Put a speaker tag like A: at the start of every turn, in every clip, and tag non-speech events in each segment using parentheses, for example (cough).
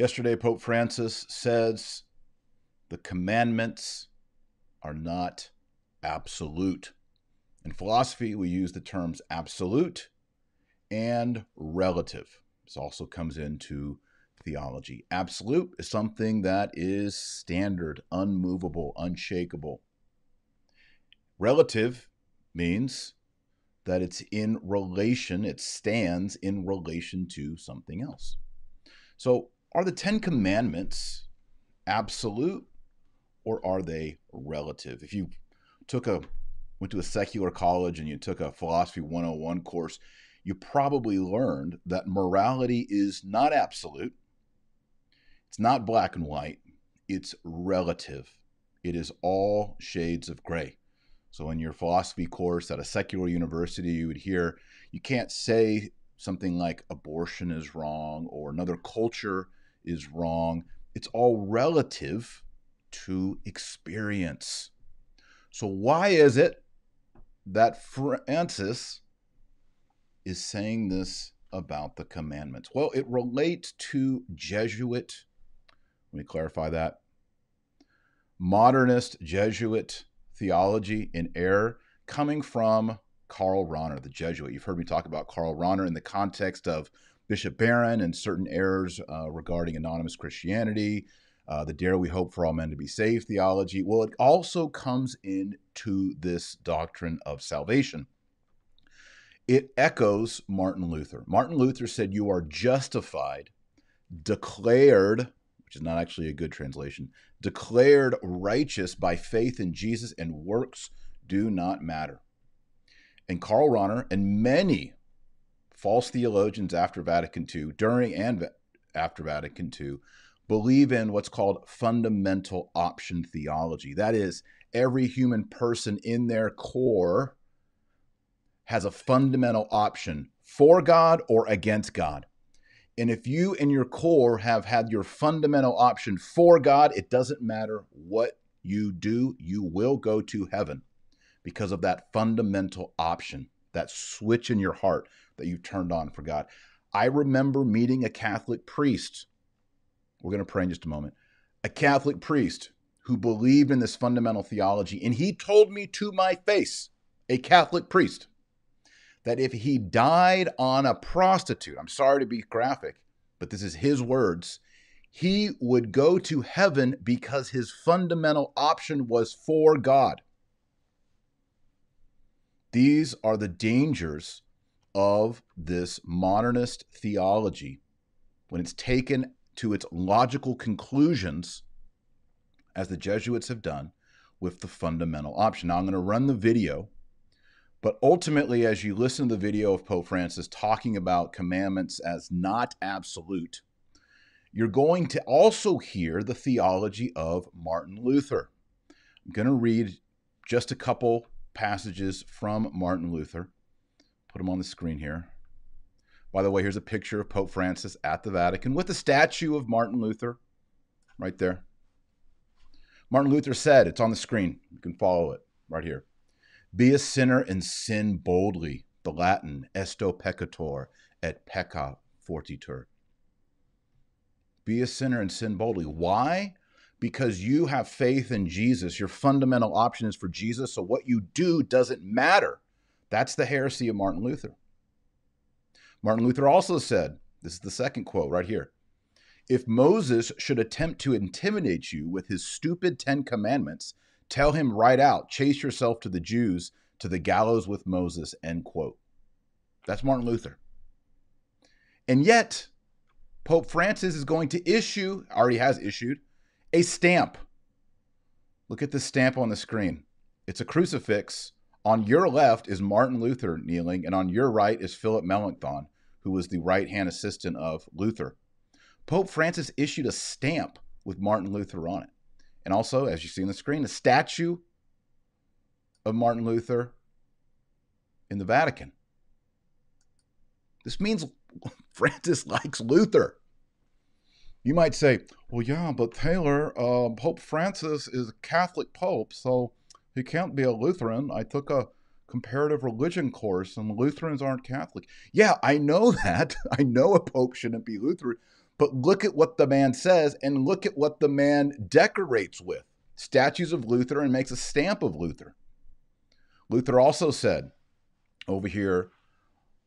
A: Yesterday, Pope Francis says the commandments are not absolute. In philosophy, we use the terms absolute and relative. This also comes into theology. Absolute is something that is standard, unmovable, unshakable. Relative means that it's in relation, it stands in relation to something else. So, are the Ten Commandments absolute or are they relative? If you took a went to a secular college and you took a philosophy 101 course, you probably learned that morality is not absolute. It's not black and white. It's relative. It is all shades of gray. So, in your philosophy course at a secular university, you would hear you can't say something like abortion is wrong or another culture is wrong. It's all relative to experience. So, why is it that Francis is saying this about the commandments? Well, it relates to Jesuit, let me clarify that, modernist Jesuit theology in error coming from Karl Rahner, the Jesuit. You've heard me talk about Karl Rahner in the context of Bishop Barron and certain errors uh, regarding anonymous Christianity, uh, the dare we hope for all men to be saved theology. Well, it also comes into this doctrine of salvation. It echoes Martin Luther. Martin Luther said, You are justified, declared, which is not actually a good translation, declared righteous by faith in Jesus, and works do not matter. And Karl Rahner and many false theologians after Vatican II, during and after Vatican II, believe in what's called fundamental option theology. That is, every human person in their core has a fundamental option for God or against God. And if you in your core have had your fundamental option for God, it doesn't matter what you do, you will go to heaven because of that fundamental option, that switch in your heart that you turned on for God. I remember meeting a Catholic priest we're going to pray in just a moment. A Catholic priest who believed in this fundamental theology, and he told me to my face, a Catholic priest, that if he died on a prostitute, I'm sorry to be graphic, but this is his words, he would go to heaven because his fundamental option was for God. These are the dangers of this modernist theology when it's taken to its logical conclusions, as the Jesuits have done, with the fundamental option. Now, I'm going to run the video, but ultimately, as you listen to the video of Pope Francis talking about commandments as not absolute, you're going to also hear the theology of Martin Luther. I'm going to read just a couple passages from Martin Luther. Put them on the screen here. By the way, here's a picture of Pope Francis at the Vatican with a statue of Martin Luther right there. Martin Luther said, it's on the screen. You can follow it right here. Be a sinner and sin boldly. The Latin, esto peccator et pecca fortiter. Be a sinner and sin boldly. Why? Because you have faith in Jesus. Your fundamental option is for Jesus. So what you do doesn't matter. That's the heresy of Martin Luther. Martin Luther also said, this is the second quote right here. If Moses should attempt to intimidate you with his stupid 10 commandments, tell him right out, chase yourself to the Jews, to the gallows with Moses, end quote. That's Martin Luther. And yet, Pope Francis is going to issue, already has issued, a stamp. Look at the stamp on the screen. It's a crucifix on your left is Martin Luther kneeling, and on your right is Philip Melanchthon, who was the right hand assistant of Luther. Pope Francis issued a stamp with Martin Luther on it. And also, as you see on the screen, a statue of Martin Luther in the Vatican. This means (laughs) Francis likes Luther. You might say, well, yeah, but Taylor, uh, Pope Francis is a Catholic Pope, so he can't be a Lutheran. I took a comparative religion course and Lutherans aren't Catholic. Yeah, I know (laughs) that. I know a pope shouldn't be Lutheran. But look at what the man says and look at what the man decorates with statues of Luther and makes a stamp of Luther. Luther also said over here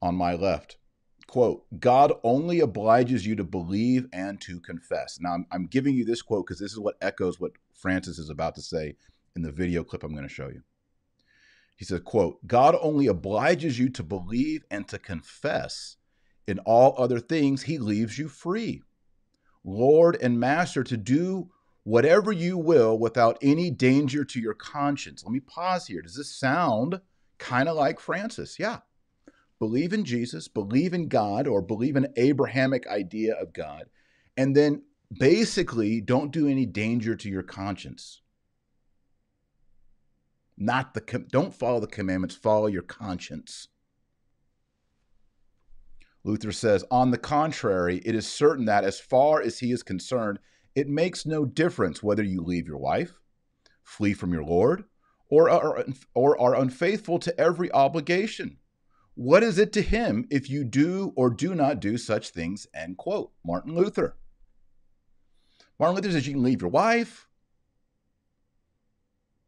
A: on my left, quote, God only obliges you to believe and to confess. Now, I'm, I'm giving you this quote because this is what echoes what Francis is about to say in the video clip I'm going to show you. He says, quote, God only obliges you to believe and to confess. In all other things, he leaves you free. Lord and Master, to do whatever you will without any danger to your conscience. Let me pause here. Does this sound kind of like Francis? Yeah. Believe in Jesus, believe in God, or believe in Abrahamic idea of God, and then basically don't do any danger to your conscience. Not the don't follow the commandments, follow your conscience. Luther says, on the contrary, it is certain that as far as he is concerned, it makes no difference whether you leave your wife, flee from your Lord, or are, or are unfaithful to every obligation. What is it to him if you do or do not do such things? End quote. Martin Luther. Martin Luther says you can leave your wife,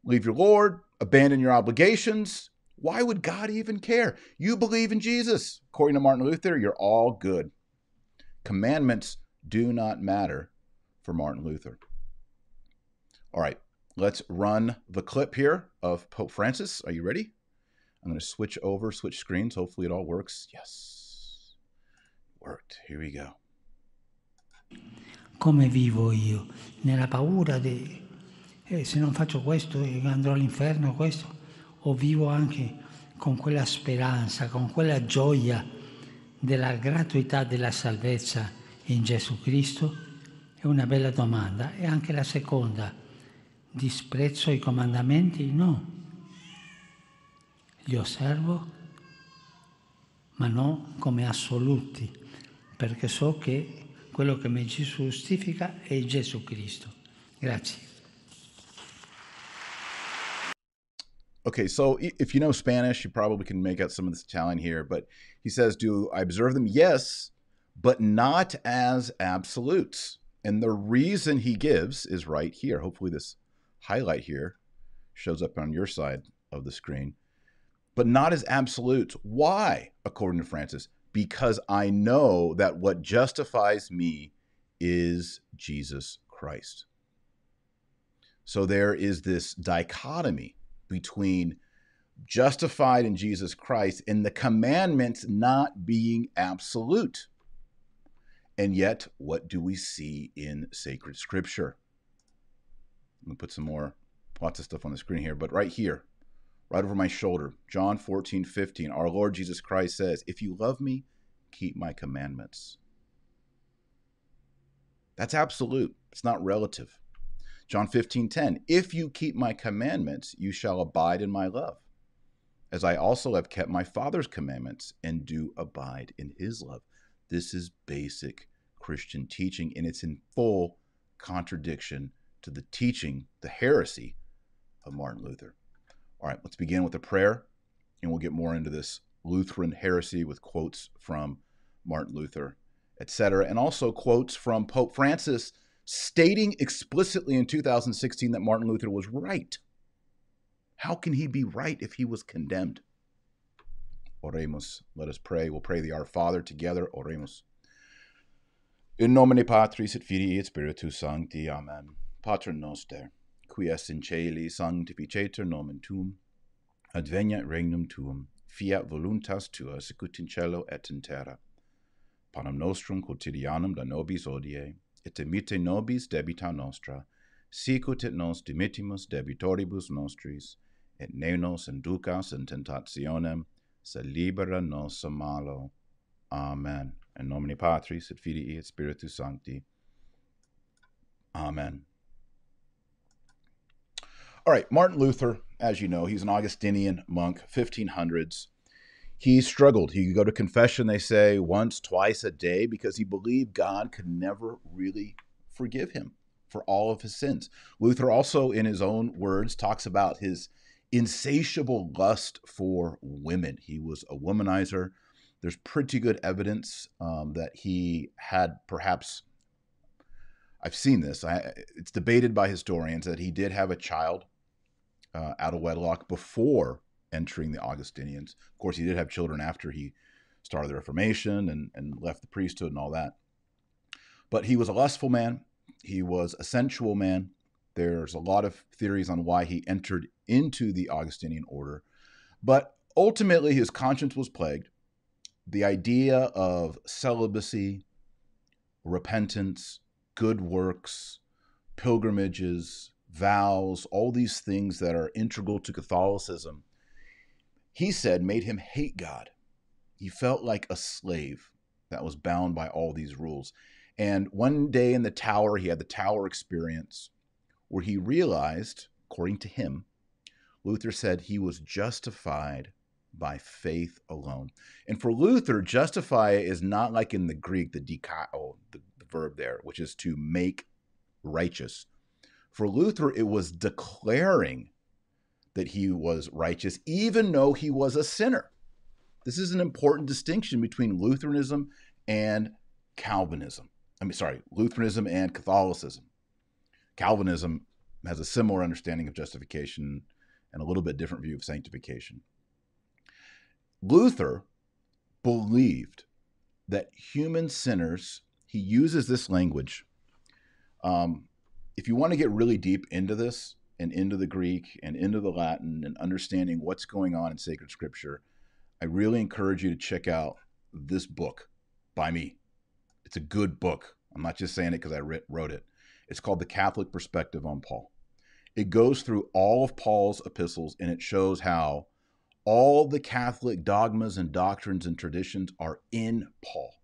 A: leave your Lord, abandon your obligations. Why would God even care? You believe in Jesus. According to Martin Luther, you're all good. Commandments do not matter for Martin Luther. All right, let's run the clip here of Pope Francis. Are you ready? I'm going to switch over, switch screens. Hopefully it all works. Yes. Worked. Here we go.
B: Come vivo io? Nella paura di eh, se non faccio questo andrò all'inferno, questo, o vivo anche con quella speranza, con quella gioia della gratuità della salvezza in Gesù Cristo? È una bella domanda. E anche la seconda, disprezzo i comandamenti? No. Li osservo, ma non come assoluti, perché so che quello che mi giustifica è Gesù Cristo. Grazie.
A: Okay, so if you know Spanish, you probably can make out some of this Italian here, but he says, Do I observe them? Yes, but not as absolutes. And the reason he gives is right here. Hopefully, this highlight here shows up on your side of the screen, but not as absolutes. Why, according to Francis? Because I know that what justifies me is Jesus Christ. So there is this dichotomy between justified in Jesus Christ and the commandments not being absolute. And yet, what do we see in sacred scripture? Let me put some more, lots of stuff on the screen here, but right here, right over my shoulder, John 14, 15, our Lord Jesus Christ says, If you love me, keep my commandments. That's absolute, it's not relative. John 15, 10, If you keep my commandments, you shall abide in my love, as I also have kept my Father's commandments and do abide in his love. This is basic Christian teaching, and it's in full contradiction to the teaching, the heresy of Martin Luther. All right, let's begin with a prayer, and we'll get more into this Lutheran heresy with quotes from Martin Luther, etc., and also quotes from Pope Francis stating explicitly in 2016 that Martin Luther was right. How can he be right if he was condemned? Oremos. Let us pray. We'll pray the Our Father together. Oremos. In nomine Patris et Filii et Spiritus Sancti. Amen. Pater noster, qui es in celi sanctificetur nomen tuum, adveniat regnum tuum, fiat voluntas tua sicut in cielo et in terra. Panem nostrum quotidianum da nobis odie, et emite nobis debita nostra, sicut et nos dimittimus debitoribus nostris, et ne nos inducas in tentationem, se libera nos a malo. Amen. In nomine Patris et Filii et Spiritus Sancti. Amen. All right, Martin Luther, as you know, he's an Augustinian monk, 1500s. He struggled. He could go to confession, they say, once, twice a day because he believed God could never really forgive him for all of his sins. Luther also, in his own words, talks about his insatiable lust for women. He was a womanizer. There's pretty good evidence um, that he had perhaps I've seen this. I, it's debated by historians that he did have a child uh, out of wedlock before entering the Augustinians. Of course, he did have children after he started the Reformation and, and left the priesthood and all that. But he was a lustful man. He was a sensual man. There's a lot of theories on why he entered into the Augustinian order. But ultimately, his conscience was plagued. The idea of celibacy, repentance, good works, pilgrimages, vows, all these things that are integral to Catholicism, he said made him hate God. He felt like a slave that was bound by all these rules. And one day in the tower, he had the tower experience where he realized, according to him, Luther said he was justified by faith alone. And for Luther, justify is not like in the Greek, the dikao, the, the verb there, which is to make righteous. For Luther, it was declaring that he was righteous, even though he was a sinner. This is an important distinction between Lutheranism and Calvinism. I mean, sorry, Lutheranism and Catholicism. Calvinism has a similar understanding of justification and a little bit different view of sanctification. Luther believed that human sinners, he uses this language. Um, if you want to get really deep into this and into the Greek and into the Latin and understanding what's going on in sacred scripture, I really encourage you to check out this book by me. It's a good book. I'm not just saying it because I wrote it. It's called The Catholic Perspective on Paul. It goes through all of Paul's epistles and it shows how all the Catholic dogmas and doctrines and traditions are in Paul.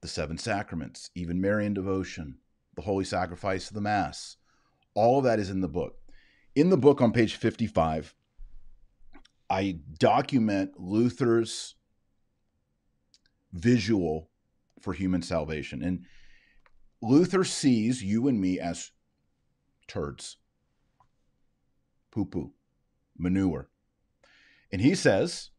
A: The seven sacraments, even Marian devotion, the holy sacrifice of the Mass, all of that is in the book. In the book on page 55, I document Luther's visual for human salvation. And Luther sees you and me as turds, poo poo, manure. And he says,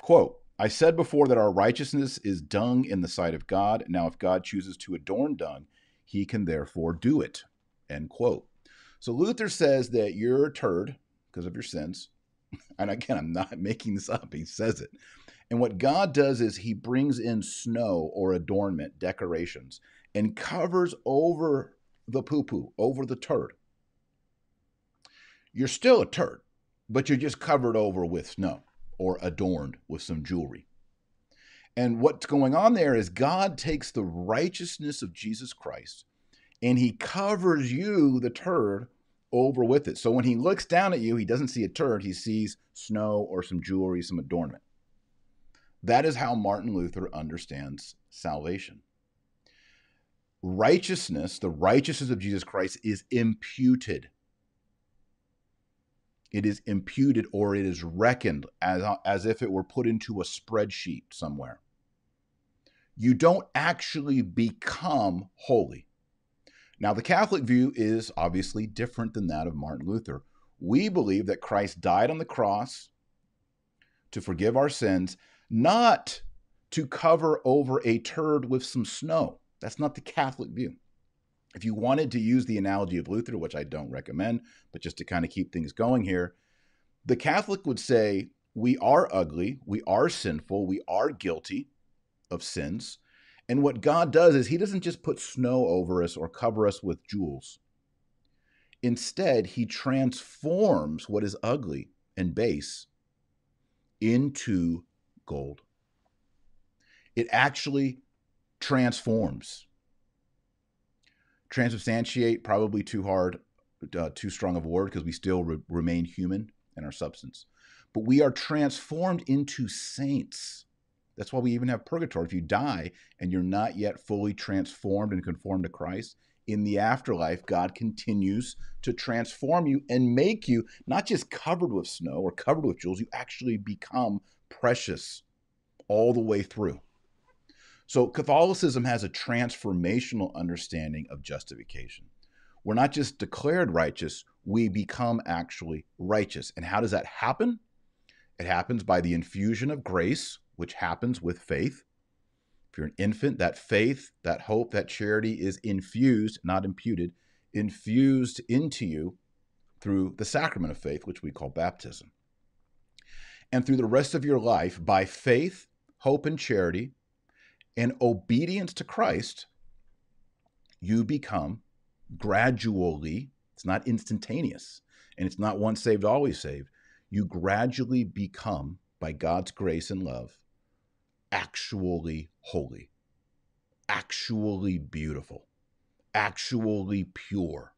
A: quote, I said before that our righteousness is dung in the sight of God. Now, if God chooses to adorn dung, he can therefore do it. End quote. So Luther says that you're a turd because of your sins. (laughs) And again, I'm not (laughs) making this up. He says it. And what God does is he brings in snow or adornment, decorations, and covers over the poo poo, over the turd. You're still a turd but you're just covered over with snow or adorned with some jewelry. And what's going on there is God takes the righteousness of Jesus Christ and he covers you, the turd, over with it. So when he looks down at you, he doesn't see a turd, he sees snow or some jewelry, some adornment. That is how Martin Luther understands salvation. Righteousness, the righteousness of Jesus Christ, is imputed it is imputed or it is reckoned as, as if it were put into a spreadsheet somewhere. You don't actually become holy. Now, the Catholic view is obviously different than that of Martin Luther. We believe that Christ died on the cross to forgive our sins, not to cover over a turd with some snow. That's not the Catholic view. If you wanted to use the analogy of Luther, which I don't recommend, but just to kind of keep things going here, the Catholic would say, We are ugly, we are sinful, we are guilty of sins. And what God does is He doesn't just put snow over us or cover us with jewels. Instead, He transforms what is ugly and base into gold. It actually transforms transubstantiate probably too hard uh, too strong of a word because we still re- remain human in our substance but we are transformed into saints that's why we even have purgatory if you die and you're not yet fully transformed and conformed to christ in the afterlife god continues to transform you and make you not just covered with snow or covered with jewels you actually become precious all the way through so Catholicism has a transformational understanding of justification. We're not just declared righteous, we become actually righteous. And how does that happen? It happens by the infusion of grace, which happens with faith. If you're an infant, that faith, that hope, that charity is infused, not imputed, infused into you through the sacrament of faith, which we call baptism. And through the rest of your life, by faith, hope, and charity, and obedience to Christ, you become gradually, it's not instantaneous, and it's not once saved, always saved. You gradually become, by God's grace and love, actually holy, actually beautiful, actually pure.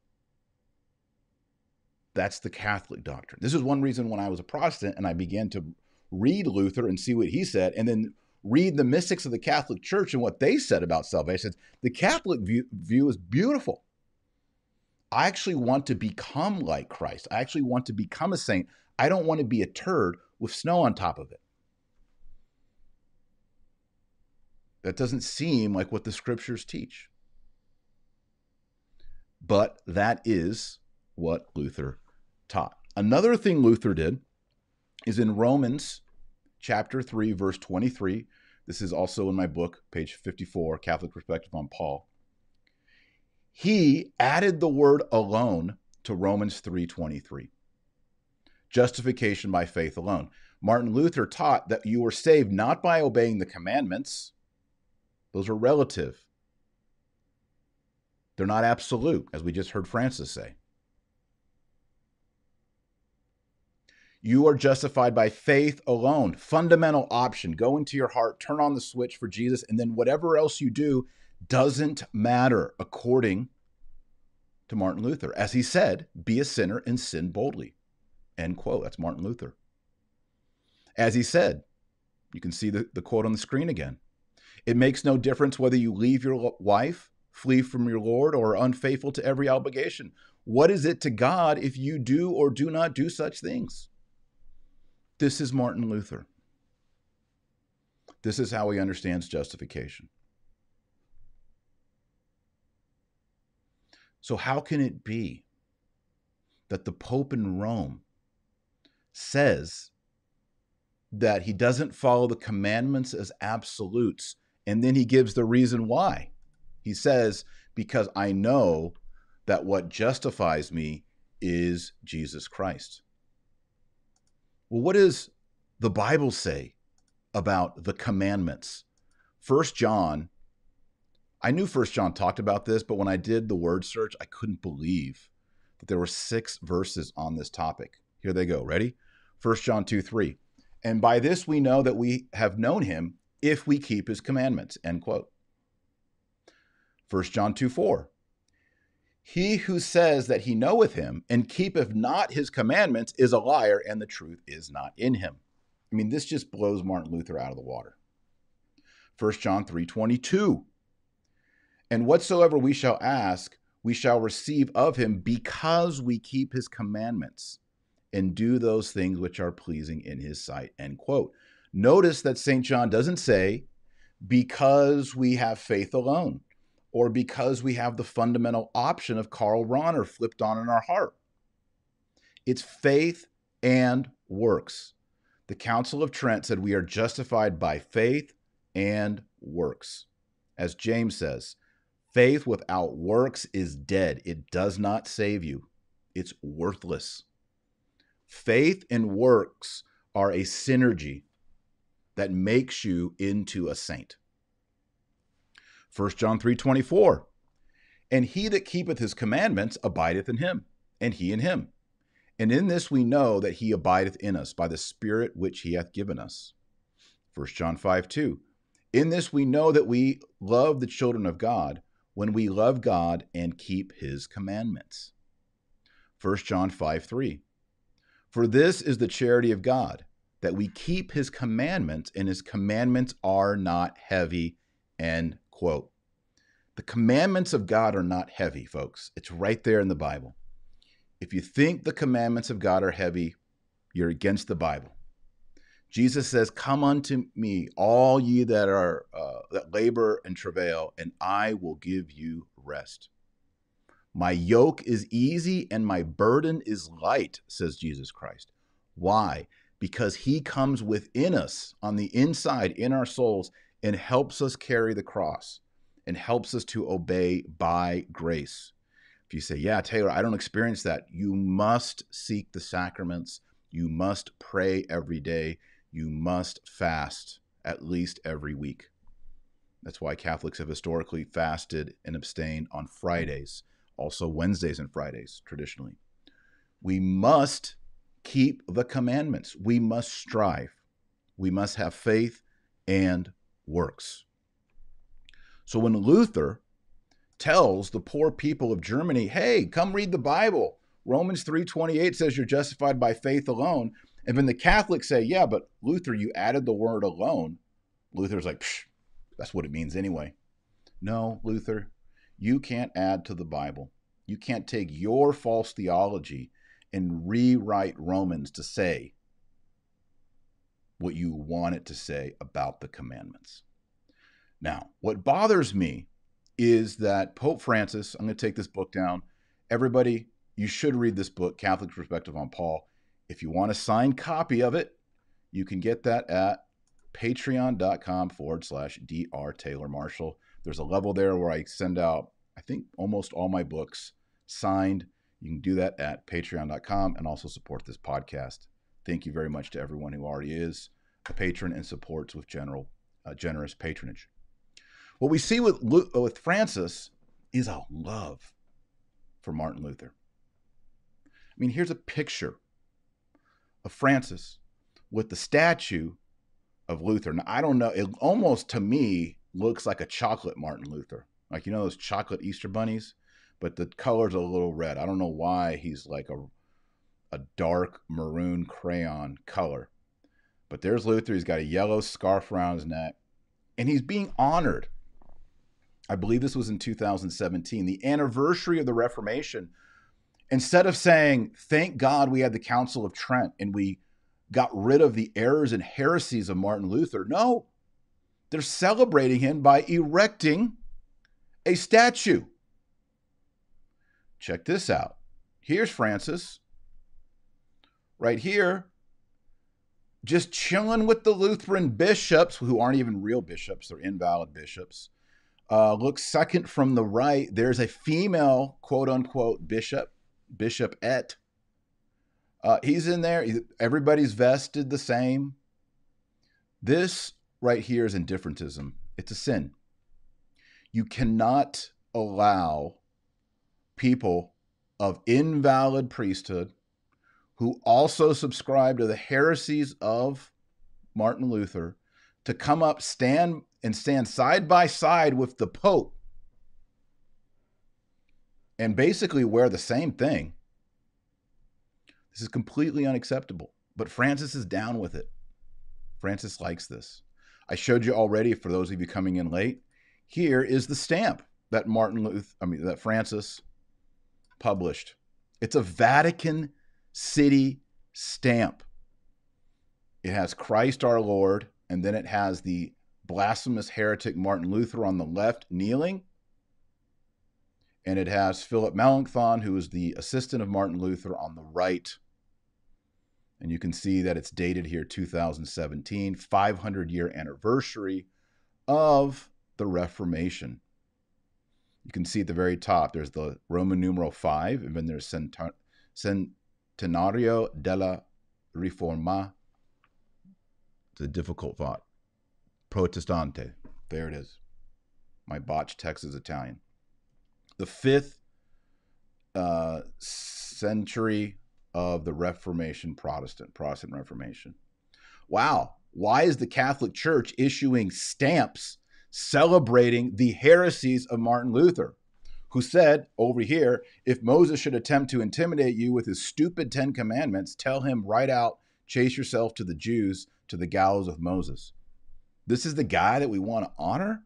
A: That's the Catholic doctrine. This is one reason when I was a Protestant and I began to read Luther and see what he said, and then read the mystics of the Catholic Church and what they said about salvation. The Catholic view, view is beautiful. I actually want to become like Christ. I actually want to become a saint. I don't want to be a turd with snow on top of it. That doesn't seem like what the scriptures teach. But that is what Luther taught. Another thing Luther did is in Romans chapter 3, verse 23. This is also in my book, page 54, Catholic Perspective on Paul. He added the word alone to Romans 3:23. Justification by faith alone. Martin Luther taught that you were saved not by obeying the commandments. Those are relative. They're not absolute, as we just heard Francis say. You are justified by faith alone. Fundamental option. Go into your heart, turn on the switch for Jesus, and then whatever else you do doesn't matter, according to Martin Luther. As he said, be a sinner and sin boldly. End quote. That's Martin Luther. As he said, you can see the, the quote on the screen again. It makes no difference whether you leave your wife, flee from your Lord, or are unfaithful to every obligation. What is it to God if you do or do not do such things? This is Martin Luther. This is how he understands justification. So, how can it be that the Pope in Rome says that he doesn't follow the commandments as absolutes, and then he gives the reason why? He says, Because I know that what justifies me is Jesus Christ. Well, what does the Bible say about the commandments? First John, I knew First John talked about this, but when I did the word search, I couldn't believe that there were six verses on this topic. Here they go. Ready? First John 2 3. And by this we know that we have known him if we keep his commandments. End quote. First John 2 4. He who says that he knoweth him and keepeth not his commandments is a liar, and the truth is not in him. I mean, this just blows Martin Luther out of the water. 1 John 3:22. And whatsoever we shall ask, we shall receive of him because we keep his commandments and do those things which are pleasing in his sight. End quote. Notice that St. John doesn't say because we have faith alone or because we have the fundamental option of Karl Rahner flipped on in our heart. It's faith and works. The Council of Trent said we are justified by faith and works. As James says, faith without works is dead. It does not save you, it's worthless. Faith and works are a synergy that makes you into a saint. 1 John 3:24. And he that keepeth his commandments abideth in him, and he in him. And in this we know that he abideth in us by the Spirit which he hath given us. 1 John 5 2. In this we know that we love the children of God when we love God and keep his commandments. 1 John 5 3. For this is the charity of God, that we keep his commandments, and his commandments are not heavy. End quote. The commandments of God are not heavy, folks. It's right there in the Bible. If you think the commandments of God are heavy, you're against the Bible. Jesus says, "Come unto me, all ye that are uh, that labor and travail, and I will give you rest." My yoke is easy and my burden is light, says Jesus Christ. Why? Because he comes within us on the inside, in our souls, and helps us carry the cross and helps us to obey by grace. If you say, Yeah, Taylor, I don't experience that, you must seek the sacraments. You must pray every day. You must fast at least every week. That's why Catholics have historically fasted and abstained on Fridays, also Wednesdays and Fridays, traditionally. We must keep the commandments. We must strive. We must have faith and works. So when Luther tells the poor people of Germany, "Hey, come read the Bible. Romans 3:28 says you're justified by faith alone." And then the Catholics say, "Yeah, but Luther, you added the word alone." Luther's like, "That's what it means anyway." No, Luther, you can't add to the Bible. You can't take your false theology and rewrite Romans to say what you want it to say about the commandments. Now, what bothers me is that Pope Francis, I'm going to take this book down. Everybody, you should read this book, Catholic Perspective on Paul. If you want a signed copy of it, you can get that at patreon.com forward slash dr Taylor Marshall. There's a level there where I send out, I think, almost all my books signed. You can do that at patreon.com and also support this podcast. Thank you very much to everyone who already is a patron and supports with general uh, generous patronage. What we see with with Francis is a love for Martin Luther. I mean, here's a picture of Francis with the statue of Luther. Now, I don't know, it almost to me looks like a chocolate Martin Luther. Like you know those chocolate Easter bunnies, but the color's a little red. I don't know why he's like a a dark maroon crayon color. But there's Luther. He's got a yellow scarf around his neck, and he's being honored. I believe this was in 2017, the anniversary of the Reformation. Instead of saying, Thank God we had the Council of Trent and we got rid of the errors and heresies of Martin Luther, no, they're celebrating him by erecting a statue. Check this out. Here's Francis right here, just chilling with the Lutheran bishops, who aren't even real bishops, they're invalid bishops. Uh, look second from the right, there's a female quote unquote bishop, Bishop Et. Uh, he's in there. Everybody's vested the same. This right here is indifferentism. It's a sin. You cannot allow people of invalid priesthood who also subscribe to the heresies of Martin Luther to come up stand and stand side by side with the Pope and basically wear the same thing. This is completely unacceptable. But Francis is down with it. Francis likes this. I showed you already for those of you coming in late. Here is the stamp that Martin Luther, I mean that Francis published. It's a Vatican city stamp. It has Christ our Lord, and then it has the blasphemous heretic Martin Luther on the left kneeling. And it has Philip Melanchthon, who is the assistant of Martin Luther, on the right. And you can see that it's dated here 2017, 500 year anniversary of the Reformation. You can see at the very top, there's the Roman numeral 5, and then there's Cent- Cent- Centenario della Riforma. It's a difficult thought. Protestante. There it is. My botched text is Italian. The fifth uh, century of the Reformation Protestant, Protestant Reformation. Wow. Why is the Catholic Church issuing stamps celebrating the heresies of Martin Luther? who said over here, if Moses should attempt to intimidate you with his stupid Ten Commandments, tell him right out, chase yourself to the Jews, to the gallows of Moses. This is the guy that we want to honor?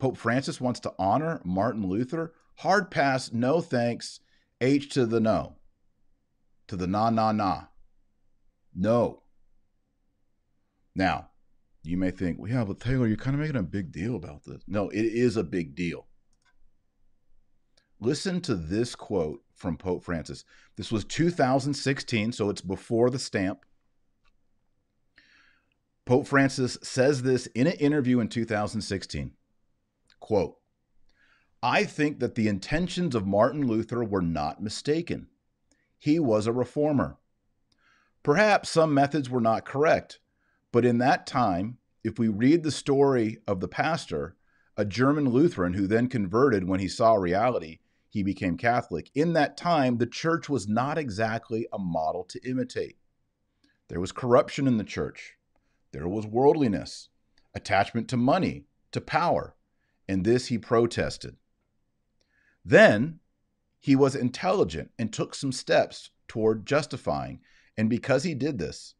A: Pope Francis wants to honor Martin Luther? Hard pass, no thanks, H to the no, to the na na na. No. Now, you may think, well, yeah, but Taylor, you're kind of making a big deal about this. No, it is a big deal. Listen to this quote from Pope Francis. This was 2016, so it's before the stamp. Pope Francis says this in an interview in 2016. Quote, I think that the intentions of Martin Luther were not mistaken. He was a reformer. Perhaps some methods were not correct, but in that time, if we read the story of the pastor, a German Lutheran who then converted when he saw reality, he became Catholic. In that time, the church was not exactly a model to imitate. There was corruption in the church, there was worldliness, attachment to money, to power, and this he protested. Then he was intelligent and took some steps toward justifying. And because he did this,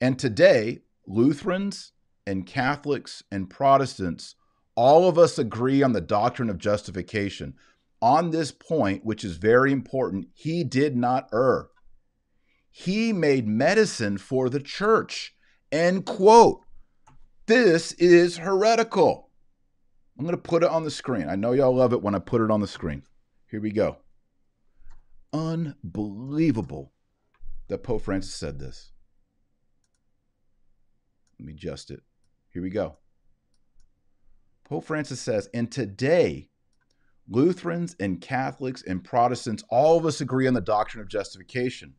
A: and today, Lutherans and Catholics and Protestants, all of us agree on the doctrine of justification. On this point, which is very important, he did not err. He made medicine for the church. End quote. This is heretical. I'm going to put it on the screen. I know y'all love it when I put it on the screen. Here we go. Unbelievable that Pope Francis said this. Let me adjust it. Here we go. Pope Francis says, and today, Lutherans and Catholics and Protestants, all of us agree on the doctrine of justification.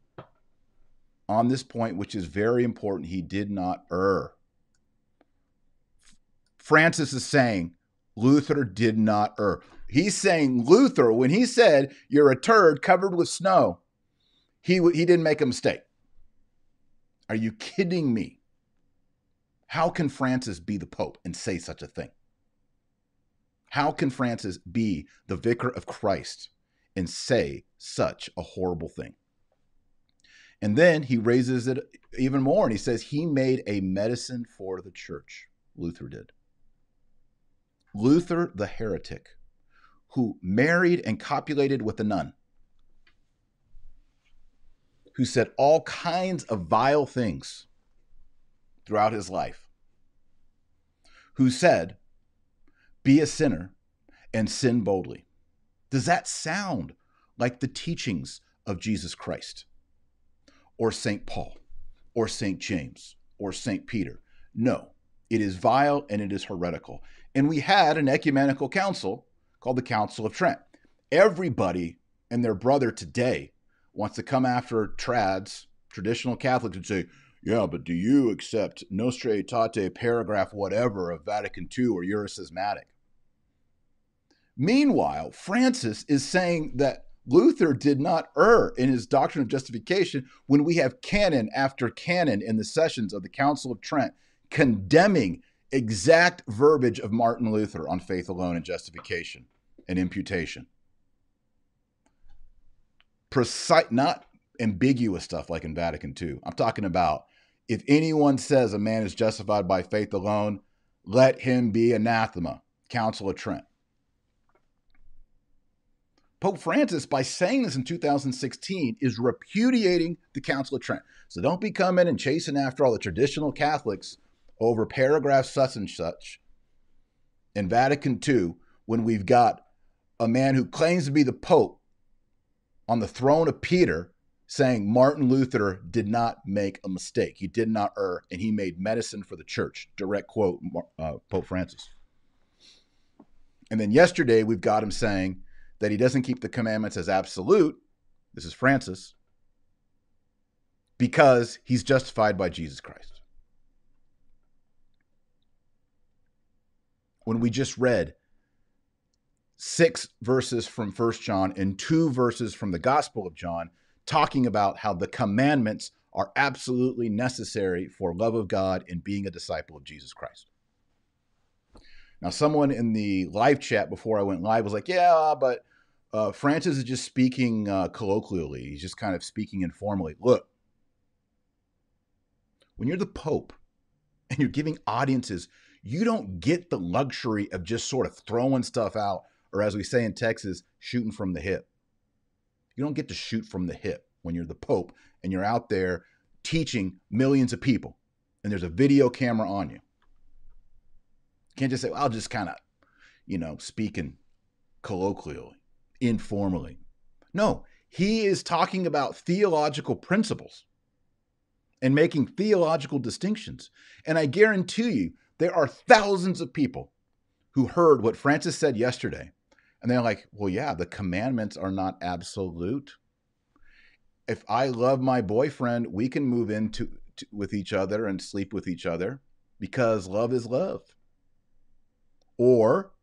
A: On this point, which is very important, he did not err. Francis is saying Luther did not err. He's saying Luther, when he said, You're a turd covered with snow, he, he didn't make a mistake. Are you kidding me? How can Francis be the Pope and say such a thing? How can Francis be the vicar of Christ and say such a horrible thing? And then he raises it even more and he says he made a medicine for the church. Luther did. Luther the heretic, who married and copulated with a nun, who said all kinds of vile things throughout his life, who said, Be a sinner and sin boldly. Does that sound like the teachings of Jesus Christ or St. Paul or St. James or St. Peter? No, it is vile and it is heretical. And we had an ecumenical council called the Council of Trent. Everybody and their brother today wants to come after trads, traditional Catholics, and say, yeah, but do you accept Nostra Aetate paragraph whatever of Vatican II or you're a schismatic? Meanwhile, Francis is saying that Luther did not err in his doctrine of justification when we have canon after canon in the sessions of the Council of Trent condemning exact verbiage of Martin Luther on faith alone and justification and imputation. Precise, not ambiguous stuff like in Vatican II. I'm talking about if anyone says a man is justified by faith alone, let him be anathema. Council of Trent. Pope Francis, by saying this in 2016, is repudiating the Council of Trent. So don't be coming and chasing after all the traditional Catholics over paragraph such and such in Vatican II when we've got a man who claims to be the Pope on the throne of Peter saying Martin Luther did not make a mistake. He did not err, and he made medicine for the church. Direct quote, uh, Pope Francis. And then yesterday, we've got him saying that he doesn't keep the commandments as absolute. This is Francis. Because he's justified by Jesus Christ. when we just read six verses from First John and two verses from the Gospel of John talking about how the commandments are absolutely necessary for love of God and being a disciple of Jesus Christ. Now, someone in the live chat before I went live was like, "Yeah, but uh, Francis is just speaking uh, colloquially. He's just kind of speaking informally." Look, when you're the Pope and you're giving audiences you don't get the luxury of just sort of throwing stuff out, or as we say in Texas, shooting from the hip. You don't get to shoot from the hip when you're the Pope and you're out there teaching millions of people and there's a video camera on you. You can't just say, well, I'll just kind of, you know, speaking colloquially, informally. No, he is talking about theological principles. and making theological distinctions. And I guarantee you, there are thousands of people who heard what Francis said yesterday. And they're like, well, yeah, the commandments are not absolute. If I love my boyfriend, we can move into to, with each other and sleep with each other because love is love. Or,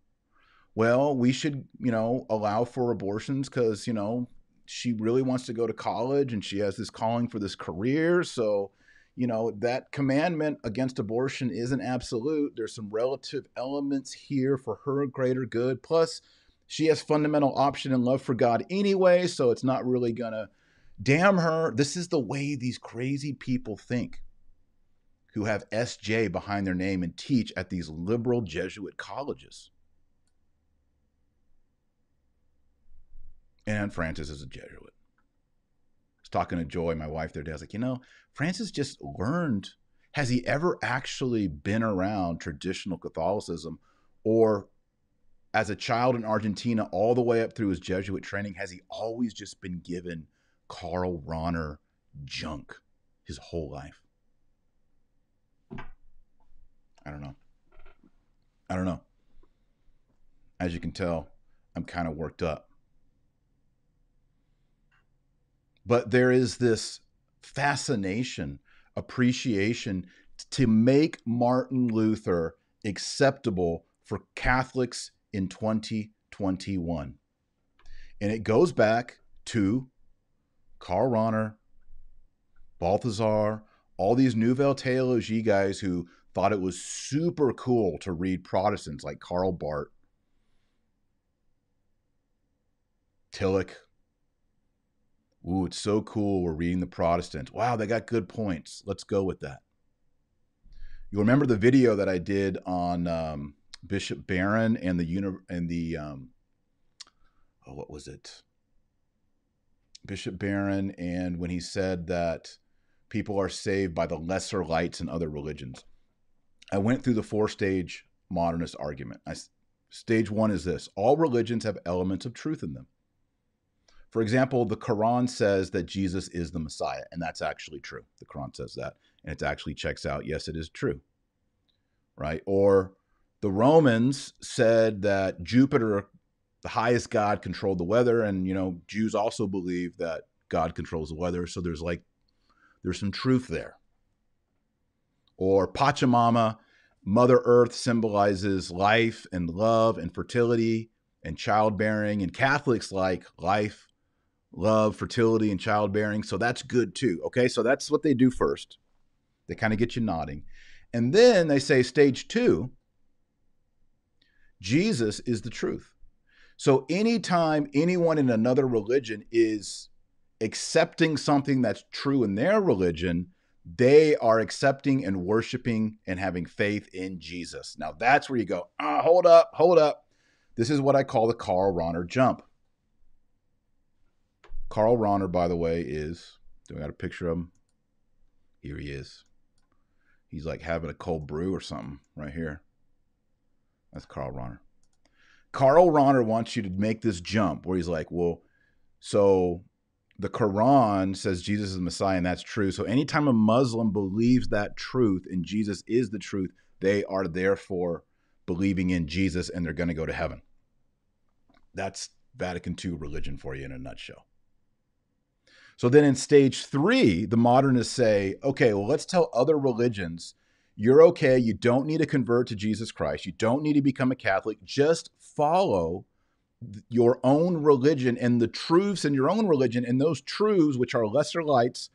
A: well, we should, you know, allow for abortions because, you know, she really wants to go to college and she has this calling for this career. So, you know, that commandment against abortion isn't absolute. There's some relative elements here for her greater good. Plus, she has fundamental option and love for God anyway, so it's not really to damn her. This is the way these crazy people think who have SJ behind their name and teach at these liberal Jesuit colleges. And Francis is a Jesuit. I was talking to Joy, my wife, the other day. I was like, you know, Francis just learned. Has he ever actually been around traditional Catholicism or as a child in Argentina, all the way up through his Jesuit training, has he always just been given Karl Rahner junk his whole life? I don't know. I don't know. As you can tell, I'm kind of worked up. But there is this fascination, appreciation to make Martin Luther acceptable for Catholics in 2021. And it goes back to Karl Rahner, Balthasar, all these Nouvelle Theologie guys who thought it was super cool to read Protestants like Karl Barth, Tillich. Ooh, it's so cool. We're reading the Protestants. Wow, they got good points. Let's go with that. You remember the video that I did on um, Bishop Barron and the uni- and the um, oh, what was it? Bishop Barron and when he said that people are saved by the lesser lights in other religions. I went through the four stage modernist argument. I, stage one is this all religions have elements of truth in them. For example, the Quran says that Jesus is the Messiah, and that's actually true. The Quran says that, and it actually checks out. Yes, it is true. Right? Or the Romans said that Jupiter, the highest god, controlled the weather, and you know Jews also believe that God controls the weather. So there's like there's some truth there. Or Pachamama, Mother Earth symbolizes life and love and fertility and childbearing, and Catholics like life, love, fertility, and childbearing. So that's good too. Okay, so that's what they do first. They kind of get you nodding. And then they say stage two Jesus is the truth. So anytime anyone in another religion is accepting something that's true in their religion, they are accepting and worshiping and having faith in Jesus. Now that's where you go, ah, hold up, hold up. This is what I call the Karl Rahner jump. Karl Rahner, by the way, is, do I got a picture of him? Here he is. He's like having a cold brew or something right here. That's Karl Rahner. Karl Rahner wants you to make this jump where he's like, well, so the Quran says Jesus is the Messiah, and that's true. So anytime a Muslim believes that truth and Jesus is the truth, they are therefore believing in Jesus and they're going to go to heaven. That's Vatican II religion for you in a nutshell. So then in stage three, the modernists say, okay, well, let's tell other religions you're okay. You don't need to convert to Jesus Christ. You don't need to become a Catholic. Just follow your own religion and the truths in your own religion, and those truths, which are lesser lights,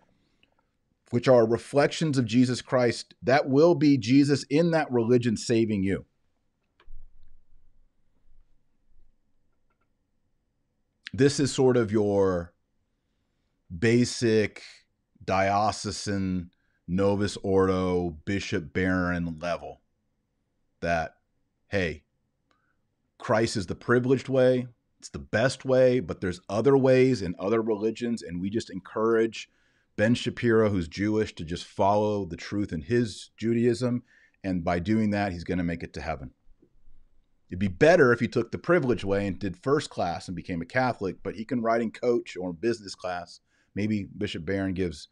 A: which are reflections of Jesus Christ, that will be Jesus in that religion saving you. This is sort of your basic diocesan Novus Ordo, Bishop Barron level that, hey, Christ is the privileged way, it's the best way, but there's other ways in other religions, and we just encourage Ben Shapiro, who's Jewish, to just follow the truth in his Judaism, and by doing that, he's going to make it to heaven. It'd be better if he took the privileged way and did first class and became a Catholic, but he can ride in coach or business class. Maybe Bishop Barron gives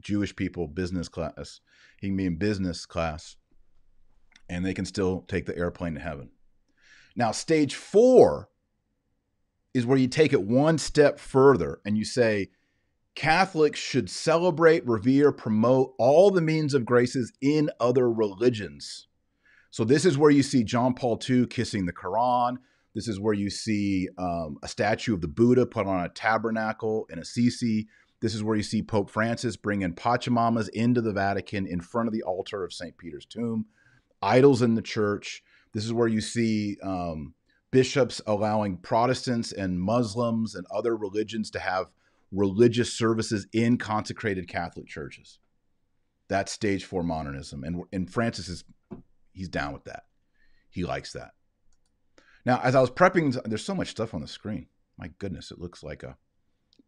A: Jewish people business class. He can be in business class, and they can still take the airplane to heaven. Now, stage four is where you take it one step further and you say Catholics should celebrate, revere, promote all the means of graces in other religions. So, this is where you see John Paul II kissing the Quran. This is where you see um, a statue of the Buddha put on a tabernacle in Assisi. This is where you see Pope Francis bringing Pachamamas into the Vatican in front of the altar of St. Peter's tomb, idols in the church. This is where you see um, bishops allowing Protestants and Muslims and other religions to have religious services in consecrated Catholic churches. That's stage four modernism. And, and Francis is, he's down with that. He likes that. Now, as I was prepping, there's so much stuff on the screen. My goodness, it looks like a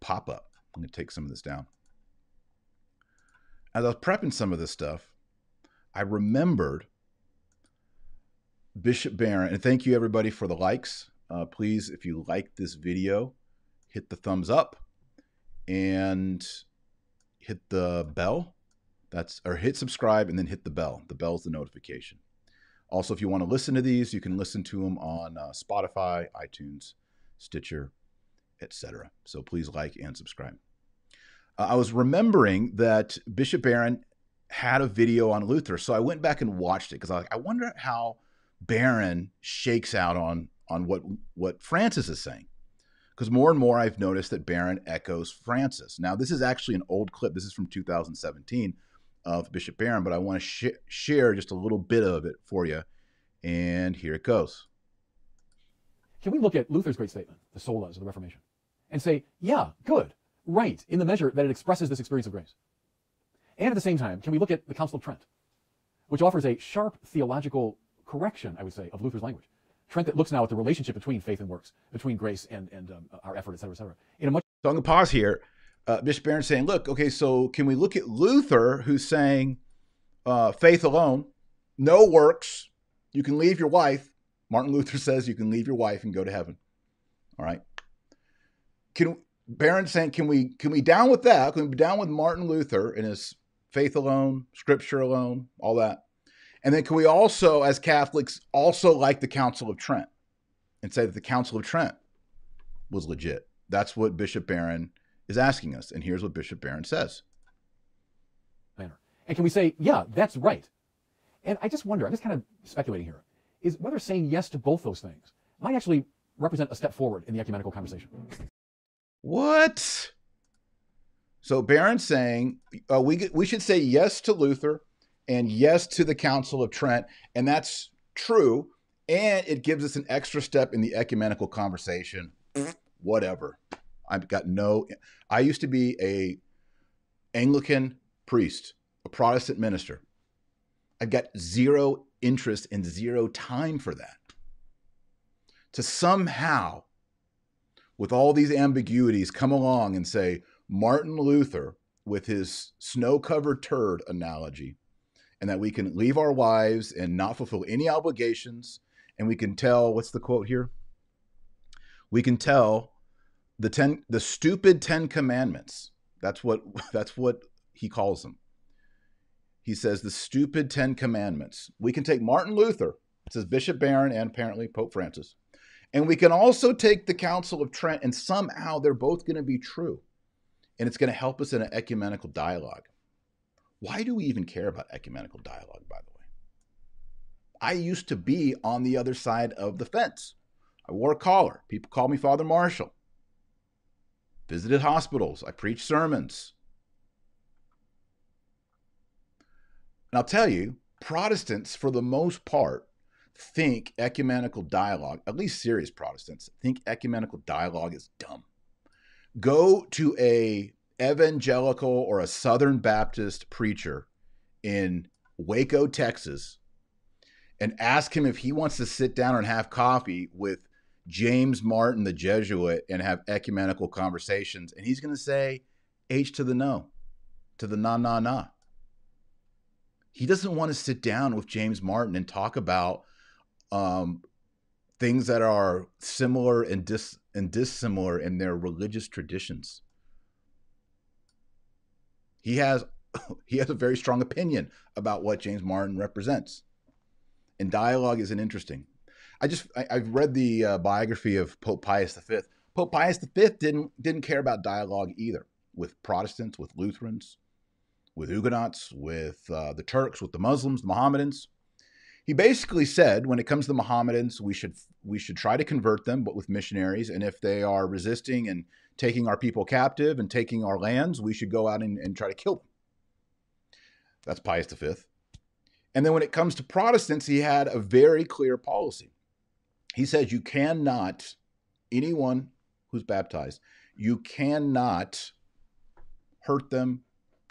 A: pop up. I'm going to take some of this down. As I was prepping some of this stuff, I remembered Bishop Barron, and thank you everybody for the likes. Uh, please, if you like this video, hit the thumbs up and hit the bell. That's or hit subscribe and then hit the bell. The bell's the notification. Also, if you want to listen to these, you can listen to them on uh, Spotify, iTunes, Stitcher, etc. So please like and subscribe. Uh, I was remembering that Bishop Barron had a video on Luther, so I went back and watched it because I, like, I wonder how Barron shakes out on on what what Francis is saying. Because more and more I've noticed that Barron echoes Francis. Now, this is actually an old clip. This is from 2017 of Bishop Barron, but I want to sh- share just a little bit of it for you. And here it goes.
C: Can we look at Luther's great statement, the solas of the Reformation, and say, yeah, good, right, in the measure that it expresses this experience of grace? And at the same time, can we look at the Council of Trent, which offers a sharp theological correction, I would say, of Luther's language? Trent that looks now at the relationship between faith and works, between grace and, and um, our effort, et cetera, et cetera. In a much
A: so I'm going to pause here uh, Bishop Barron saying, look, okay, so can we look at Luther, who's saying uh, faith alone, no works, you can leave your wife. Martin Luther (laughs) says you can leave your wife and go to heaven. All right. Can Barron saying, can we can we down with that? Can we be down with Martin Luther and his faith alone, scripture alone, all that? And then can we also, as Catholics, also like the Council of Trent and say that the Council of Trent was legit? That's what Bishop Barron is asking us. And here's what Bishop Barron says.
C: And can we say, yeah, that's right? And I just wonder, I'm just kind of speculating here, is whether saying yes to both those things might actually represent a step forward in the ecumenical conversation.
A: What? So Barron's saying uh, we we should say yes to Luther and yes to the Council of Trent, and that's true. And it gives us an extra step in the ecumenical conversation. Whatever. I've got no. I used to be a Anglican priest, a Protestant minister. I've got zero interest and zero time for that. To somehow, with all these ambiguities, come along and say Martin Luther, with his snow covered turd analogy, and that we can leave our wives and not fulfill any obligations, and we can tell what's the quote here? We can tell the ten the stupid ten commandments. That's what (laughs) that's what he calls them. He says the stupid ten commandments. We can take martin luther says bishop barron and apparently pope francis and we can also take the council of trent and somehow they're both going to be true. And it's going to help us in an ecumenical dialogue. Why do we even care about ecumenical dialogue by the way? I used to be on the other side of the fence. I wore a collar. People called me father marshall. Visited hospitals, I preached sermons. And I'll tell you, Protestants, for the most part, think ecumenical dialogue, at least serious Protestants, think ecumenical dialogue is dumb. Go to a evangelical or a Southern Baptist preacher in Waco, Texas, and ask him if he wants to sit down and have coffee with James Martin, the Jesuit, and have ecumenical conversations. And he's going to say H to the no, to the na, na, na. He doesn't want to sit down with James Martin and talk about um, things that are similar and, dis- and dissimilar in their religious traditions. He has (laughs) he has a very strong opinion about what James Martin represents. And dialogue isn't interesting. I just I, have read the uh, biography of Pope Pius V. Pope Pius V didn't didn't care about dialogue either with Protestants, with Lutherans, with Huguenots, with uh, the Turks, with the Muslims, the Mohammedans. He basically said, when it comes to the Mohammedans, we should we should try to convert them, but with missionaries, and if they are resisting and taking our people captive and taking our lands, we should go out and, and try to kill them. That's Pius V. And then when it comes to Protestants, he had a very clear policy. He says you cannot, anyone who's baptized, you cannot hurt them,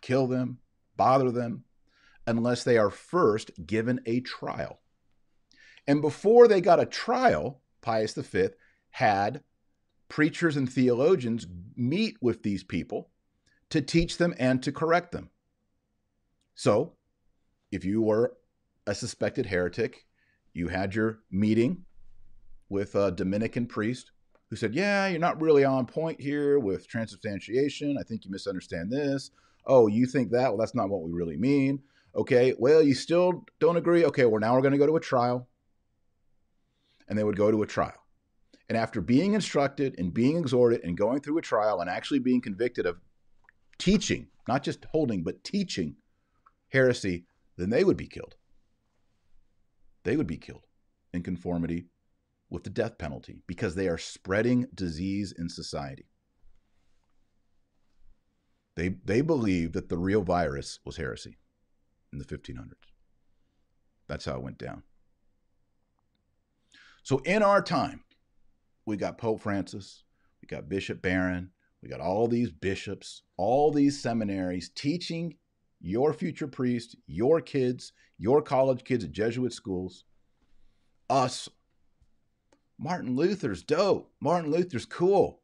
A: kill them, bother them, unless they are first given a trial. And before they got a trial, Pius V had preachers and theologians meet with these people to teach them and to correct them. So, if you were a suspected heretic, you had your meeting with a Dominican priest who said, Yeah, you're not really on point here with transubstantiation. I think you misunderstand this. Oh, you think that? Well, that's not what we really mean. Okay, well, you still don't agree. Okay, well, now we're going to go to a trial. And they would go to a trial. And after being instructed and being exhorted and going through a trial and actually being convicted of teaching, not just holding, but teaching heresy, then they would be killed. They would be killed in conformity with the death penalty because they are spreading disease in society. They, they believed that the real virus was heresy in the 1500s. That's how it went down. So in our time, we got Pope Francis, we got Bishop Barron, we got all these bishops, all these seminaries teaching your future priest, your kids, your college kids at Jesuit schools, us. Martin Luther's dope. Martin Luther's cool.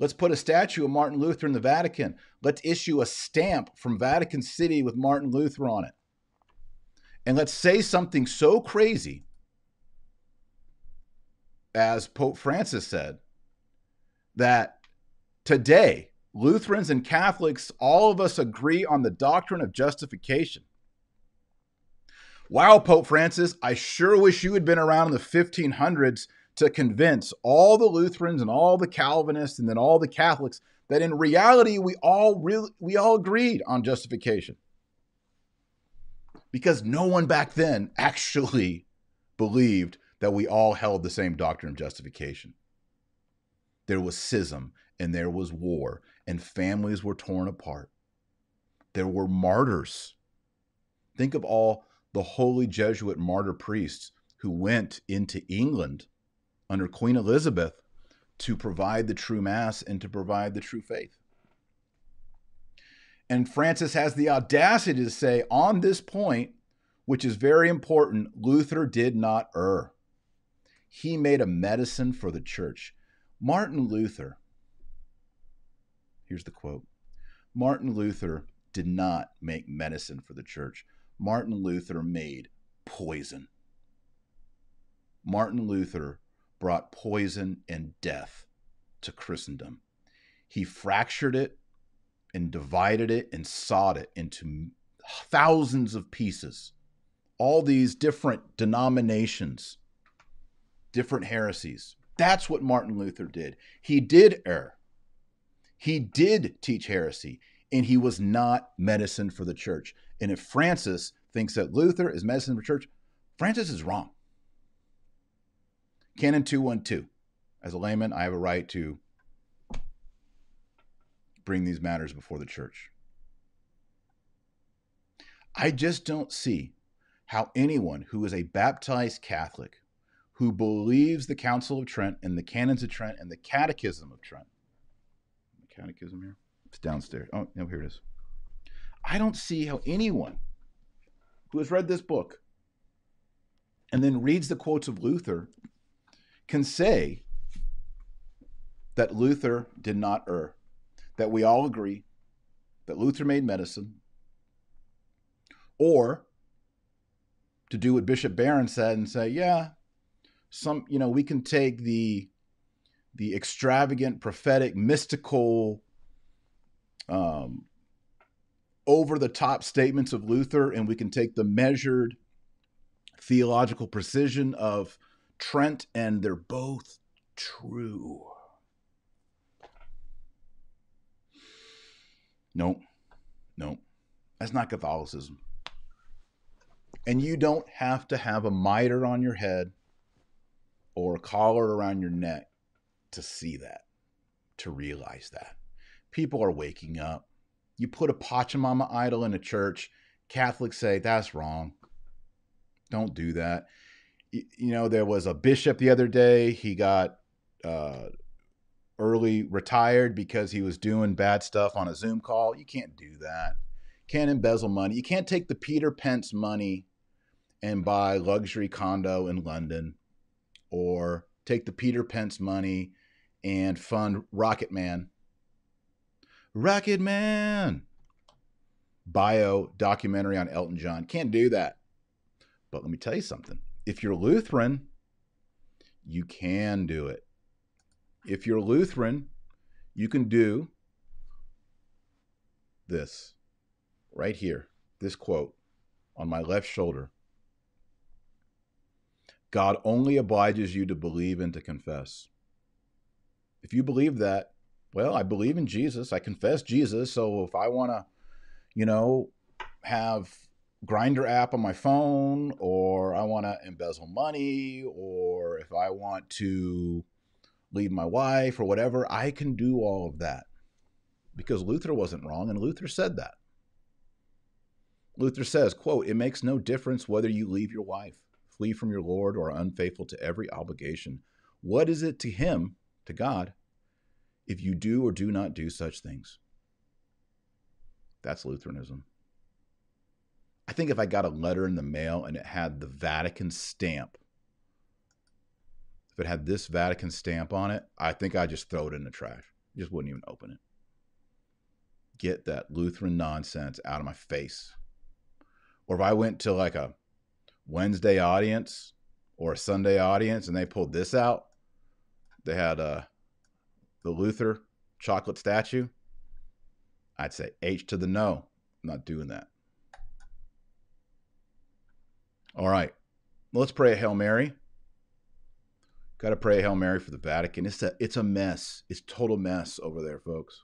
A: Let's put a statue of Martin Luther in the Vatican. Let's issue a stamp from Vatican City with Martin Luther on it. And let's say something so crazy as Pope Francis said that today Lutherans and Catholics, all of us agree on the doctrine of justification. Wow, Pope Francis, I sure wish you had been around in the 1500s to convince all the Lutherans and all the Calvinists and then all the Catholics that in reality we all really we all agreed on justification. Because no one back then (laughs) actually believed that we all held the same doctrine of justification. There was schism and there was war and families were torn apart. There were martyrs. Think of all the holy Jesuit martyr priests who went into England under Queen Elizabeth to provide the true Mass and to provide the true faith. And Francis has the audacity to say, on this point, which is very important, Luther did not err. He made a medicine for the church. Martin Luther Here's the quote Martin Luther did not make medicine for the church. Martin Luther made poison. Martin Luther brought poison and death to Christendom. He fractured it and divided it and sawed it into thousands of pieces. All these different denominations, different heresies. That's what Martin Luther did. He did err. He did teach heresy, and he was not medicine for the church. And if Francis thinks that Luther is medicine for church, Francis is wrong. Canon 212. As a layman, I have a right to bring these matters before the church. I just don't see how anyone who is a baptized Catholic who believes the Council of Trent and the Canons of Trent and the Catechism of Trent The catechism here? It's downstairs. Oh, no, here it is. I don't see how anyone who has read this book and then reads the quotes of Luther can say that Luther did not err, that we all agree that Luther made medicine, or to do what Bishop Barron said and say, yeah, some, you know, we can take the the extravagant, prophetic, mystical um, over the top statements of Luther and we can take the measured theological precision of Trent, and they're both true. Nope. Nope. That's not Catholicism. And you don't have to have a mitre on your head or a collar around your neck to see that, to realize that. People are waking up. You put a Pachamama idol in a church, Catholics say that's wrong. Don't do that. You, know, there was a bishop the other day. He got uh, early retired because he was doing bad stuff on a Zoom call. You can't do that. Can't embezzle money. You can't take the Peter Pence money and buy luxury condo in London or take the Peter Pence money and fund Rocket Man. Rocket Man bio documentary on Elton John. Can't do that. But let me tell you something. If you're Lutheran, you can do it. If you're Lutheran, you can do this right here. This quote on my left shoulder. God only obliges you to believe and to confess. If you believe that, well, I believe in Jesus. I confess Jesus. So if I want to, you know, have Grindr app on my phone, or I want to embezzle money, or if I want to leave my wife or whatever, I can do all of that because Luther wasn't wrong, and Luther said that. Luther says, quote, it makes no difference whether you leave your wife, flee from your Lord, or are unfaithful to every obligation. What is it to him, to God, if you do or do not do such things? That's Lutheranism. I think if I got a letter in the mail and it had the Vatican stamp, if it had this Vatican stamp on it, I think I'd just throw it in the trash. Just wouldn't even open it. Get that Lutheran nonsense out of my face. Or if I went to like a Wednesday audience or a Sunday audience and they pulled this out, they had uh, the Luther chocolate statue. I'd say H to the no. I'm not doing that. All right. Let's pray a Hail Mary. Got to pray a Hail Mary for the Vatican. It's a it's a mess. It's total mess over there, folks.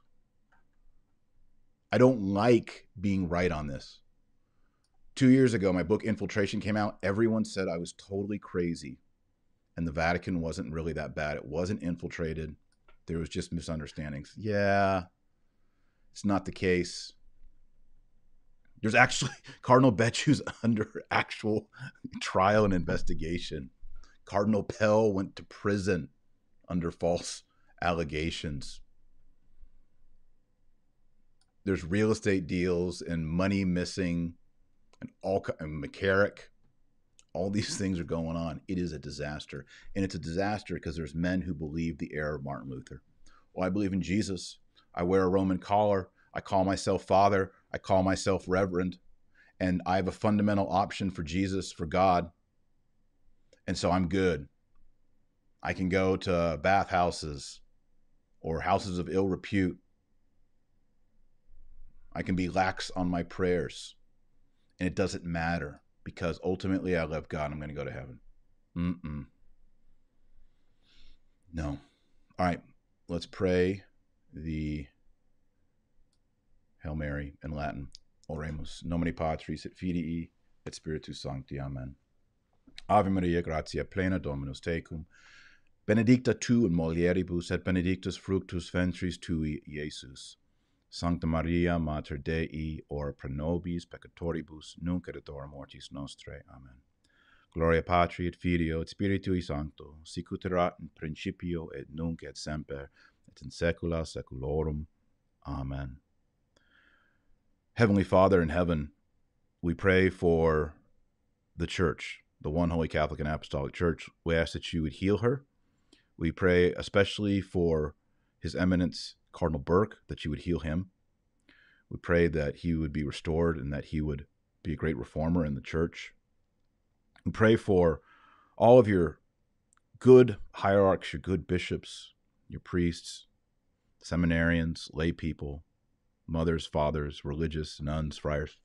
A: I don't like being right on this. Two years ago, my book Infiltration came out. Everyone said I was totally crazy, and the Vatican wasn't really that bad. It wasn't infiltrated. There was just misunderstandings. Yeah, it's not the case. There's actually (laughs) Cardinal Becciu's (laughs) under actual trial and investigation. Cardinal Pell went to prison under false allegations. There's real estate deals and money missing and all and McCarrick. All these things are going on. It is a disaster. And it's a disaster because there's men who believe the error of Martin Luther. Well, I believe in Jesus. I wear a Roman collar. I call myself father. I call myself reverend. And I have a fundamental option for Jesus, for God. And so I'm good. I can go to bathhouses or houses of ill repute. I can be lax on my prayers. And it doesn't matter because ultimately I love God. I'm going to go to heaven. Mm-mm. No. All right. Let's pray the Hail Mary in Latin. Oremus. Nomine Patris et Filii et Spiritus Sancti. Amen. Ave Maria, gratia plena Dominus tecum. Benedicta tu in mulieribus et benedictus fructus ventris tui, Iesus. Sancta Maria, Mater Dei, ora pro nobis peccatoribus, nunc et hora mortis nostrae. Amen. Gloria Patri et Filio et Spiritui Sancto, sic ut erat in principio et nunc et semper et in saecula saeculorum. Amen. Heavenly Father in heaven, we pray for the church, the one holy Catholic and Apostolic Church. We ask that you would heal her. We pray especially for His Eminence, Cardinal Burke, that you would heal him. We pray that he would be restored and that he would be a great reformer in the church. We pray for all of your good hierarchs, your good bishops, your priests, seminarians, lay people, mothers, fathers, religious, nuns, friars.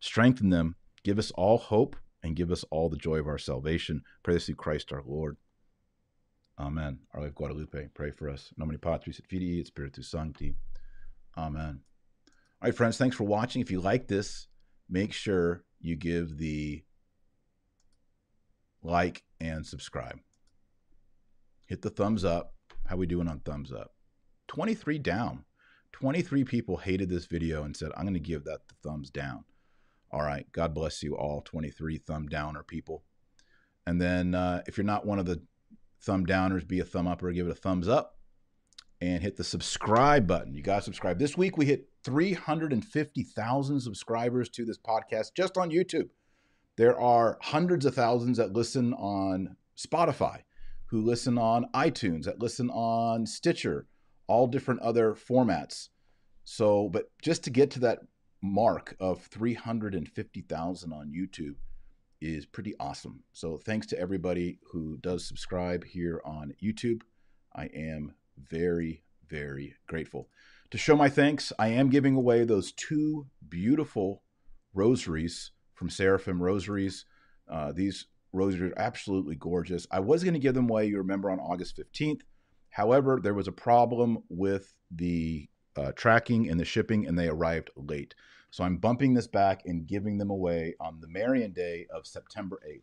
A: Strengthen them. Give us all hope and give us all the joy of our salvation. Pray this through Christ our Lord. Amen. Our Lady of Guadalupe, pray for us. Nomine Patris et Filii et Spiritus Sancti. Amen. All right, friends, thanks for watching. If you like this, make sure you give the like and subscribe. Hit the thumbs up. How we doing on thumbs up? 23 down. 23 people hated this video and said, I'm going to give that the thumbs down. All right. God bless you all, 23 thumb downer people. And then uh, if you're not one of the thumb downers, be a thumb up or give it a thumbs up and hit the subscribe button. You got to subscribe. This week we hit 350,000 subscribers to this podcast just on YouTube. There are hundreds of thousands that listen on Spotify, who listen on iTunes, that listen on Stitcher, all different other formats. So, but just to get to that mark of 350,000 on YouTube is pretty awesome. So, thanks to everybody who does subscribe here on YouTube. I am very, very grateful. To show my thanks, I am giving away those two beautiful rosaries from Seraphim Rosaries. Uh, these rosaries are absolutely gorgeous. I was going to give them away, you remember, on August 15th. However, there was a problem with the uh, tracking and the shipping, and they arrived late. So I'm bumping this back and giving them away on the Marian Day of September 8th,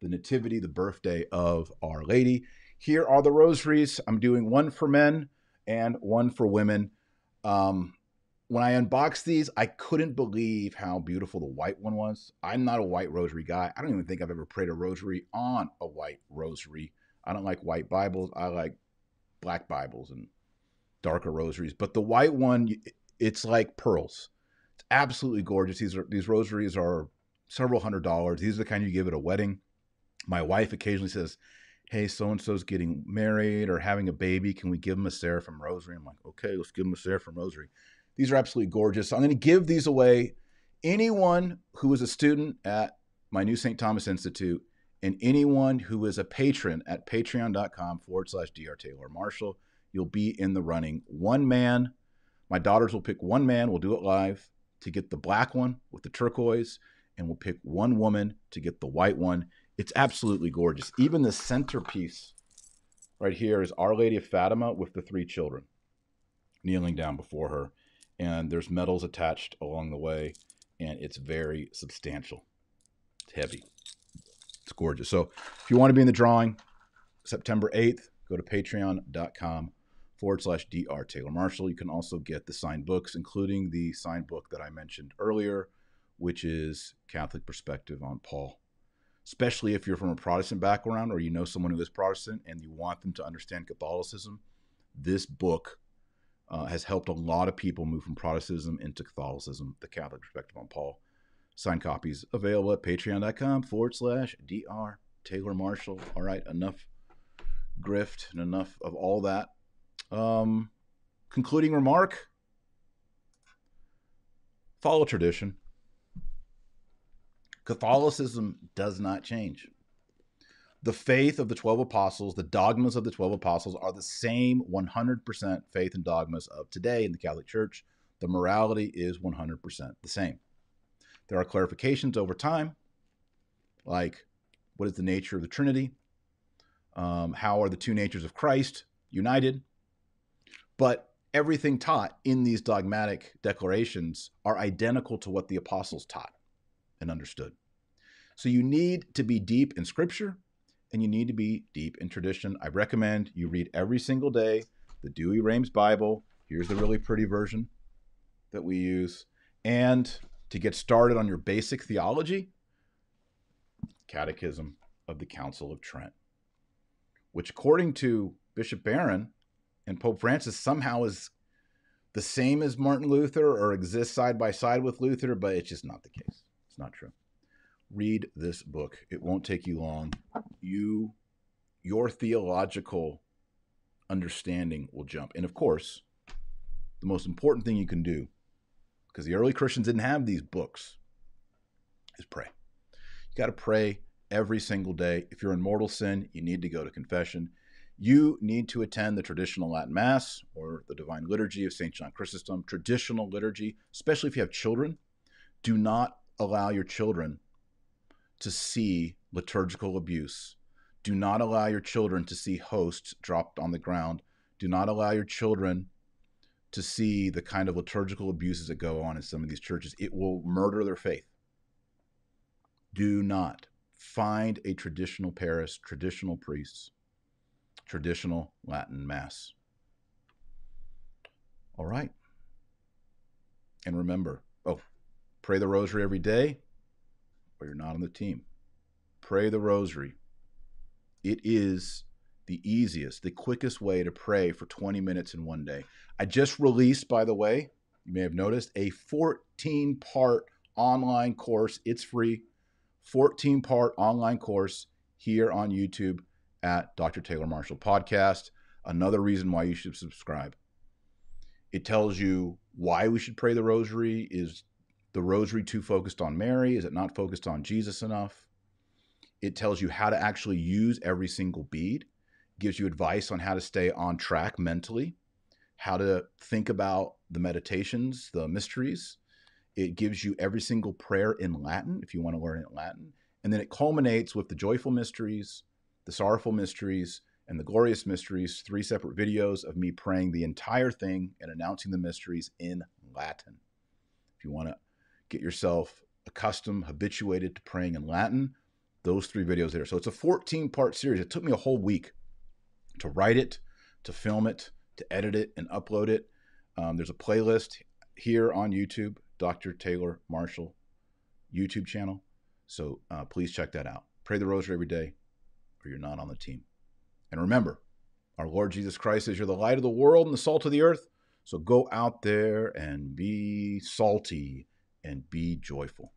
A: the Nativity, the birthday of Our Lady. Here are the rosaries. I'm doing one for men and one for women. Um, when I unboxed these, I couldn't believe how beautiful the white one was. I'm not a white rosary guy. I don't even think I've ever prayed a rosary on a white rosary. I don't like white Bibles. I like black Bibles and darker rosaries. But the white one, it's like pearls. It's absolutely gorgeous. These are these rosaries are several hundred dollars. These are the kind you give at a wedding. My wife occasionally says, "Hey, so and so's getting married or having a baby. Can we give them a seraphim rosary?" I'm like, "Okay, let's give them a seraphim rosary." These are absolutely gorgeous. So I'm going to give these away. Anyone who is a student at my new St. Thomas Institute and anyone who is a patron at patreon.com forward slash Dr. Taylor Marshall, you'll be in the running. One man, my daughters will pick one man, we'll do it live to get the black one with the turquoise, and we'll pick one woman to get the white one. It's absolutely gorgeous. Even the centerpiece right here is Our Lady of Fatima with the three children kneeling down before her and there's medals attached along the way, and it's very substantial. It's heavy. It's gorgeous. So if you want to be in the drawing, September 8th, go to patreon.com forward slash Dr. Taylor Marshall. You can also get the signed books, including the signed book that I mentioned earlier, which is Catholic Perspective on Paul. Especially if you're from a Protestant background or you know someone who is Protestant and you want them to understand Catholicism, this book uh, has helped a lot of people move from Protestantism into Catholicism, the Catholic perspective on Paul. Signed copies available at patreon.com forward slash dr Taylor Marshall. All right, enough grift and enough of all that. Um, concluding remark follow tradition. Catholicism does not change the faith of the 12 apostles, the dogmas of the 12 apostles are the same 100% faith and dogmas of today in the Catholic Church. The morality is 100% the same. There are clarifications over time, like what is the nature of the Trinity? Um, how are the two natures of Christ united? But everything taught in these dogmatic declarations are identical to what the apostles taught and understood. So you need to be deep in Scripture and you need to be deep in tradition. I recommend you read every single day the Douay-Rheims Bible. Here's the really pretty version that we use. And to get started on your basic theology, Catechism of the Council of Trent, which, according to Bishop Barron and Pope Francis, somehow is the same as Martin Luther or exists side by side with Luther, but it's just not the case. It's not true read this book. It won't take you long. You your theological understanding will jump. And of course, the most important thing you can do because the early Christians didn't have these books is pray. You got to pray every single day. If you're in mortal sin, you need to go to confession. You need to attend the traditional Latin Mass or the Divine Liturgy of St. John Chrysostom, traditional liturgy, especially if you have children. Do not allow your children to see liturgical abuse. Do not allow your children to see hosts dropped on the ground. Do not allow your children to see the kind of liturgical abuses that go on in some of these churches. It will murder their faith. Do not find a traditional parish, traditional priests, traditional Latin Mass. All right. And remember, oh, pray the rosary every day or you're not on the team. Pray the rosary. It is the easiest, the quickest way to pray for 20 minutes in one day. I just released, by the way, you may have noticed, a 14 part online course. It's free, 14 part online course here on YouTube at Dr. Taylor Marshall Podcast. Another reason why you should subscribe. It tells you why we should pray the rosary. Is the rosary too focused on Mary? Is it not focused on Jesus enough? It tells you how to actually use every single bead, gives you advice on how to stay on track mentally, how to think about the meditations, the mysteries. It gives you every single prayer in Latin if you want to learn it in Latin. And then it culminates with the joyful mysteries, the sorrowful mysteries, and the glorious mysteries, three separate videos of me praying the entire thing and announcing the mysteries in Latin. If you want to get yourself accustomed, habituated to praying in Latin, those three videos there. So it's a 14 part series. It took me a whole week to write it, to film it, to edit it, and upload it. Um, there's a playlist here on YouTube, Dr. Taylor Marshall YouTube channel. So uh, please check that out. Pray the rosary every day, or you're not on the team. And remember, our Lord Jesus Christ says you're the light of the world and the salt of the earth. So go out there and be salty and be joyful.